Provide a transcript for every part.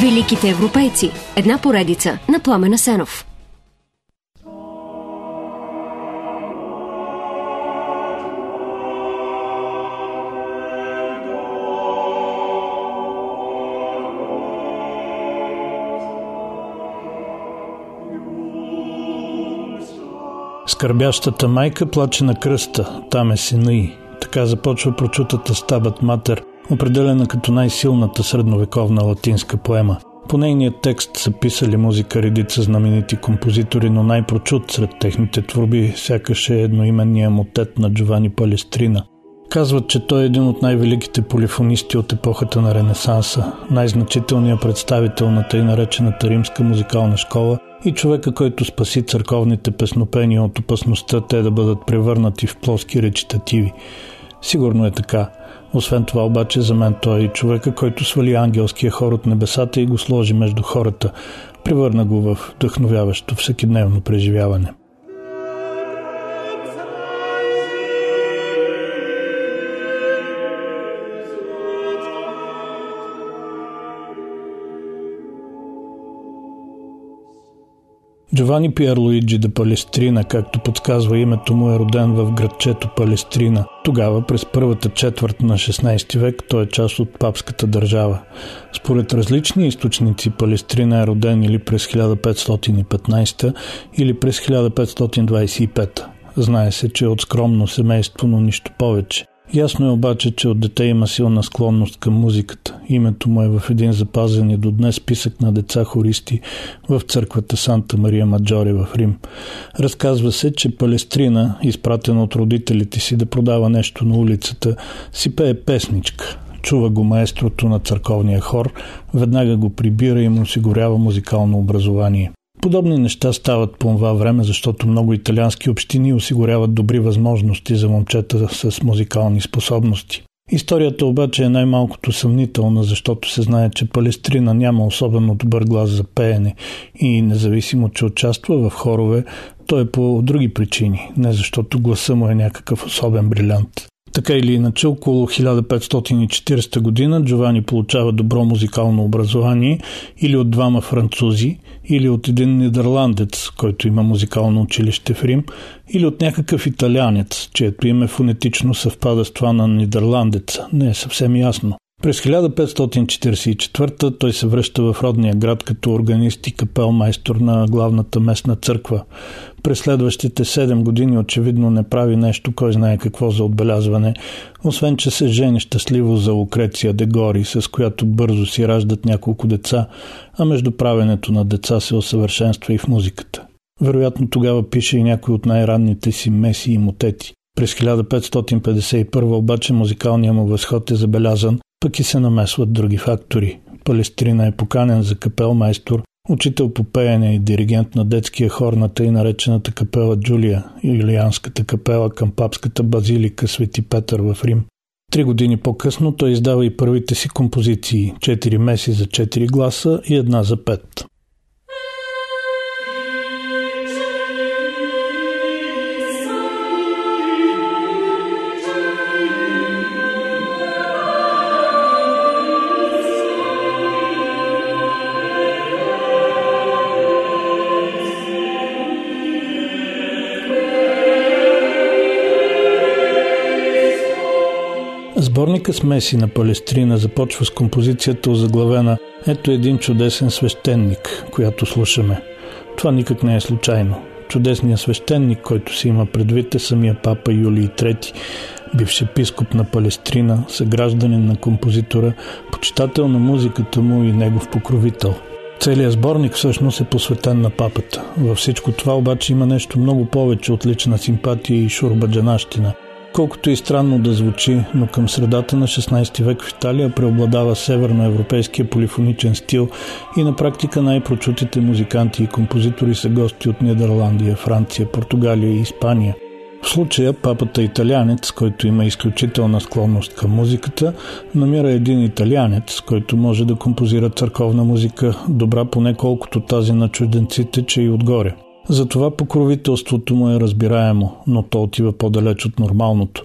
Великите европейци. Една поредица на Пламена Сенов. Скърбящата майка плаче на кръста, там е сина й. Така започва прочутата стабът матер, определена като най-силната средновековна латинска поема. По нейният текст са писали музика редица знаменити композитори, но най-прочут сред техните творби сякаш е едноименния мотет на Джовани Палестрина. Казват, че той е един от най-великите полифонисти от епохата на Ренесанса, най-значителният представител на тъй наречената римска музикална школа и човека, който спаси църковните песнопения от опасността те да бъдат превърнати в плоски речитативи. Сигурно е така. Освен това обаче за мен той е човека, който свали ангелския хор от небесата и го сложи между хората, превърна го в вдъхновяващо всекидневно преживяване. Джовани Пиерлуиджи де Палестрина, както подсказва името му, е роден в градчето Палестрина. Тогава, през първата четвърт на 16 век, той е част от папската държава. Според различни източници, Палестрина е роден или през 1515 или през 1525. Знае се, че е от скромно семейство, но нищо повече. Ясно е обаче, че от дете има силна склонност към музиката. Името му е в един запазен и до днес списък на деца хористи в църквата Санта Мария Маджоре в Рим. Разказва се, че Палестрина, изпратена от родителите си да продава нещо на улицата, си пее песничка. Чува го маестрото на църковния хор, веднага го прибира и му осигурява музикално образование. Подобни неща стават по това време, защото много италиански общини осигуряват добри възможности за момчета с музикални способности. Историята обаче е най-малкото съмнителна, защото се знае, че Палестрина няма особено добър глас за пеене и независимо, че участва в хорове, той е по други причини, не защото гласа му е някакъв особен брилянт. Така или иначе, около 1540 година Джовани получава добро музикално образование или от двама французи, или от един нидерландец, който има музикално училище в Рим, или от някакъв италянец, чието име фонетично съвпада с това на нидерландеца. Не е съвсем ясно. През 1544 той се връща в родния град като органист и капелмайстор на главната местна църква. През следващите 7 години очевидно не прави нещо, кой знае какво за отбелязване, освен че се жени щастливо за Лукреция Дегори, с която бързо си раждат няколко деца, а между правенето на деца се усъвършенства и в музиката. Вероятно тогава пише и някой от най-ранните си меси и мотети. През 1551 обаче музикалният му възход е забелязан пък и се намесват други фактори. Палестрина е поканен за капелмайстор, учител по пеене и диригент на детския хор на тъй наречената капела Джулия, Юлианската капела към папската базилика Свети Петър в Рим. Три години по-късно той издава и първите си композиции – четири меси за четири гласа и една за пет. Сборника смеси на Палестрина започва с композицията озаглавена «Ето един чудесен свещеник», която слушаме. Това никак не е случайно. Чудесният свещеник, който си има предвид е самия папа Юлий III, бивш епископ на Палестрина, съгражданин на композитора, почитател на музиката му и негов покровител. Целият сборник всъщност е посветен на папата. Във всичко това обаче има нещо много повече от лична симпатия и шурбаджанащина – Колкото и странно да звучи, но към средата на 16 век в Италия преобладава северноевропейския полифоничен стил и на практика най-прочутите музиканти и композитори са гости от Нидерландия, Франция, Португалия и Испания. В случая папата италянец, който има изключителна склонност към музиката, намира един италянец, който може да композира църковна музика, добра поне колкото тази на чужденците, че и отгоре – Затова покровителството му е разбираемо, но то отива по-далеч от нормалното.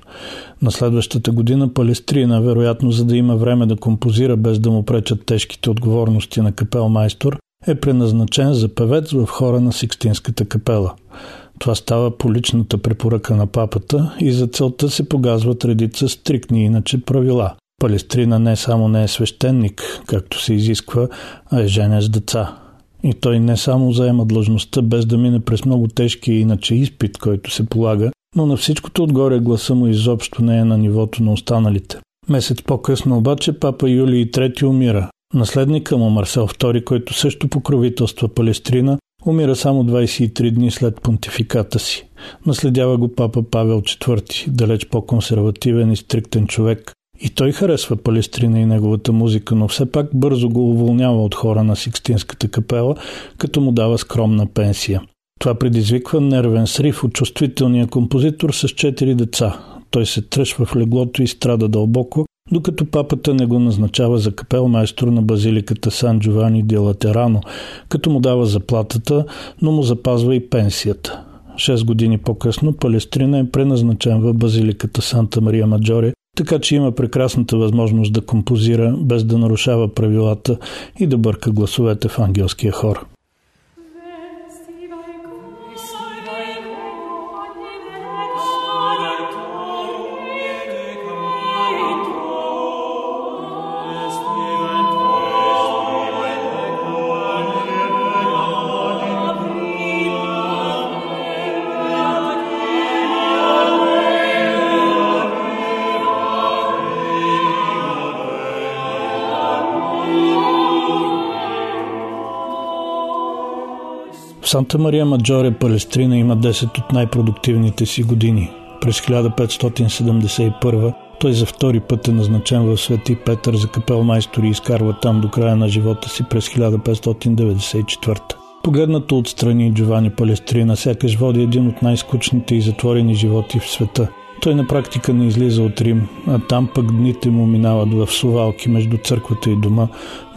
На следващата година Палестрина, вероятно за да има време да композира без да му пречат тежките отговорности на капелмайстор, е преназначен за певец в хора на Сикстинската капела. Това става по личната препоръка на папата и за целта се погазват редица стрикни иначе правила. Палестрина не само не е свещеник, както се изисква, а е женен с деца. И той не само заема длъжността без да мине през много тежкия иначе изпит, който се полага, но на всичкото отгоре гласа му изобщо не е на нивото на останалите. Месец по-късно обаче папа Юлий III умира. Наследника му Марсел II, който също покровителства Палестрина, умира само 23 дни след понтификата си. Наследява го папа Павел IV, далеч по-консервативен и стриктен човек, и той харесва Палестрина и неговата музика, но все пак бързо го уволнява от хора на Сикстинската капела, като му дава скромна пенсия. Това предизвиква нервен срив от чувствителния композитор с четири деца. Той се тръшва в леглото и страда дълбоко, докато папата не го назначава за капел майстор на базиликата Сан Джовани де Латерано, като му дава заплатата, но му запазва и пенсията. Шест години по-късно Палестрина е преназначен в базиликата Санта Мария Маджоре, така че има прекрасната възможност да композира без да нарушава правилата и да бърка гласовете в ангелския хор. Санта Мария Маджоре Палестрина има 10 от най-продуктивните си години. През 1571 той за втори път е назначен в Свети Петър за капелмайстор и изкарва там до края на живота си през 1594. Погледнато отстрани Джовани Палестрина сякаш води един от най-скучните и затворени животи в света – той на практика не излиза от Рим, а там пък дните му минават в сувалки между църквата и дома,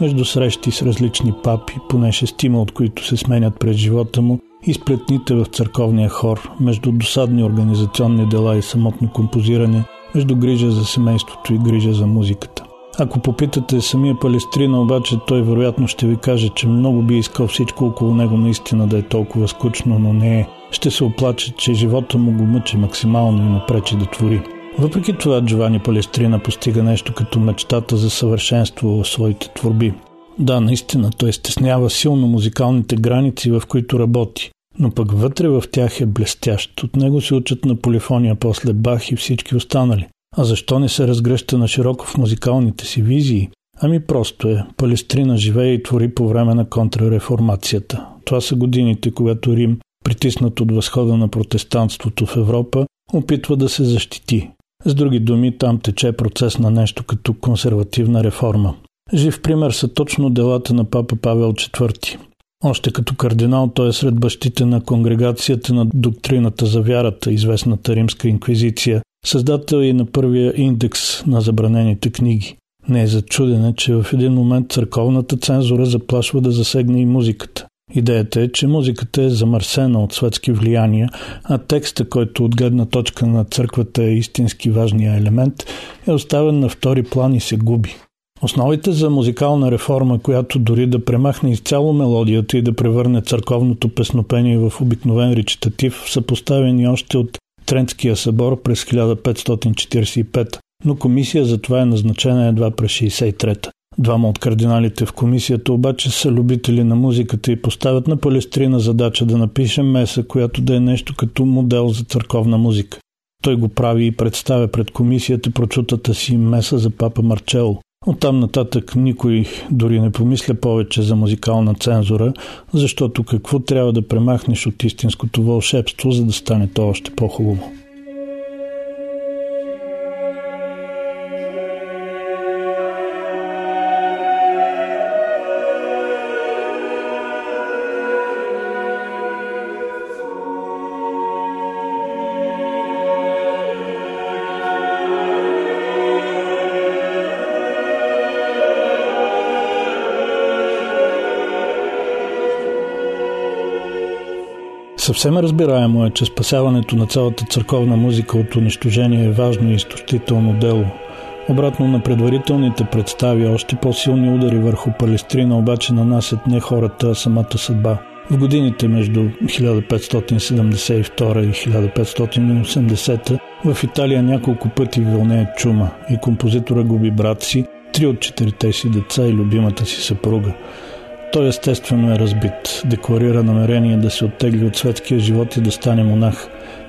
между срещи с различни папи, поне шестима от които се сменят през живота му, и сплетните в църковния хор, между досадни организационни дела и самотно композиране, между грижа за семейството и грижа за музиката. Ако попитате самия Палестрина, обаче той вероятно ще ви каже, че много би искал всичко около него наистина да е толкова скучно, но не е. Ще се оплаче, че живота му го мъчи максимално и му пречи да твори. Въпреки това, Джовани Палестрина постига нещо като мечтата за съвършенство в своите творби. Да, наистина, той стеснява силно музикалните граници, в които работи, но пък вътре в тях е блестящ. От него се учат на полифония, после Бах и всички останали. А защо не се разгръща на широко в музикалните си визии? Ами просто е. Палестрина живее и твори по време на контрареформацията. Това са годините, когато Рим, притиснат от възхода на протестантството в Европа, опитва да се защити. С други думи, там тече процес на нещо като консервативна реформа. Жив пример са точно делата на папа Павел IV. Още като кардинал той е сред бащите на конгрегацията на доктрината за вярата, известната римска инквизиция, създател и на първия индекс на забранените книги. Не е за чудене, че в един момент църковната цензура заплашва да засегне и музиката. Идеята е, че музиката е замърсена от светски влияния, а текста, който от гледна точка на църквата е истински важния елемент, е оставен на втори план и се губи. Основите за музикална реформа, която дори да премахне изцяло мелодията и да превърне църковното песнопение в обикновен речитатив, са поставени още от Трентския събор през 1545, но комисия за това е назначена едва през 63-та. Двама от кардиналите в комисията обаче са любители на музиката и поставят на Палестрина задача да напише меса, която да е нещо като модел за църковна музика. Той го прави и представя пред комисията прочутата си меса за папа Марчело. Оттам нататък никой дори не помисля повече за музикална цензура, защото какво трябва да премахнеш от истинското вълшебство, за да стане то още по-хубаво. Съвсем разбираемо е, че спасяването на цялата църковна музика от унищожение е важно и изтощително дело. Обратно на предварителните представи, още по-силни удари върху Палестрина обаче нанасят не хората, а самата съдба. В годините между 1572 и 1580 в Италия няколко пъти вълнее чума и композитора губи брат си, три от четирите си деца и любимата си съпруга. Той естествено е разбит. Декларира намерение да се оттегли от светския живот и да стане монах.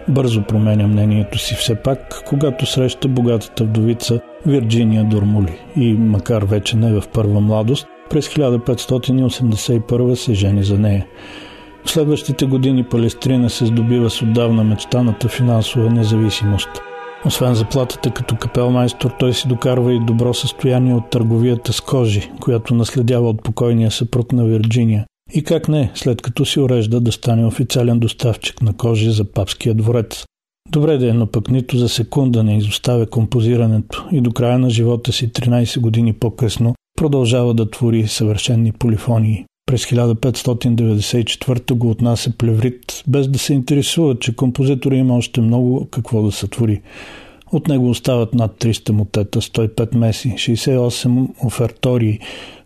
Бързо променя мнението си все пак, когато среща богатата вдовица Вирджиния Дормули и, макар вече не в първа младост, през 1581 се жени за нея. В следващите години Палестрина се здобива с отдавна мечтаната финансова независимост. Освен заплатата като капелмайстор, той си докарва и добро състояние от търговията с кожи, която наследява от покойния съпруг на Вирджиния. И как не, след като си урежда да стане официален доставчик на кожи за папския дворец. Добре да е, но пък нито за секунда не изоставя композирането и до края на живота си 13 години по-късно продължава да твори съвършенни полифонии. През 1594 го отнася Плеврит, без да се интересува, че композитора има още много какво да сътвори. От него остават над 300 мотета, 105 меси, 68 офертории,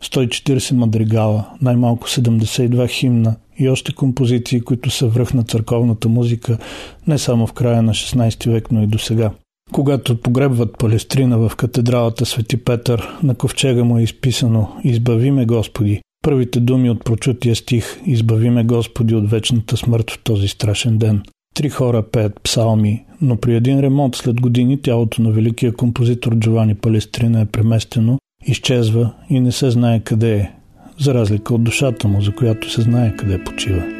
140 мадригала, най-малко 72 химна и още композиции, които са връх на църковната музика не само в края на 16 век, но и до сега. Когато погребват Палестрина в катедралата Свети Петър, на ковчега му е изписано «Избави ме, Господи». Първите думи от прочутия стих «Избави ме, Господи, от вечната смърт в този страшен ден». Три хора пеят псалми, но при един ремонт след години тялото на великия композитор Джовани Палестрина е преместено, изчезва и не се знае къде е, за разлика от душата му, за която се знае къде почива.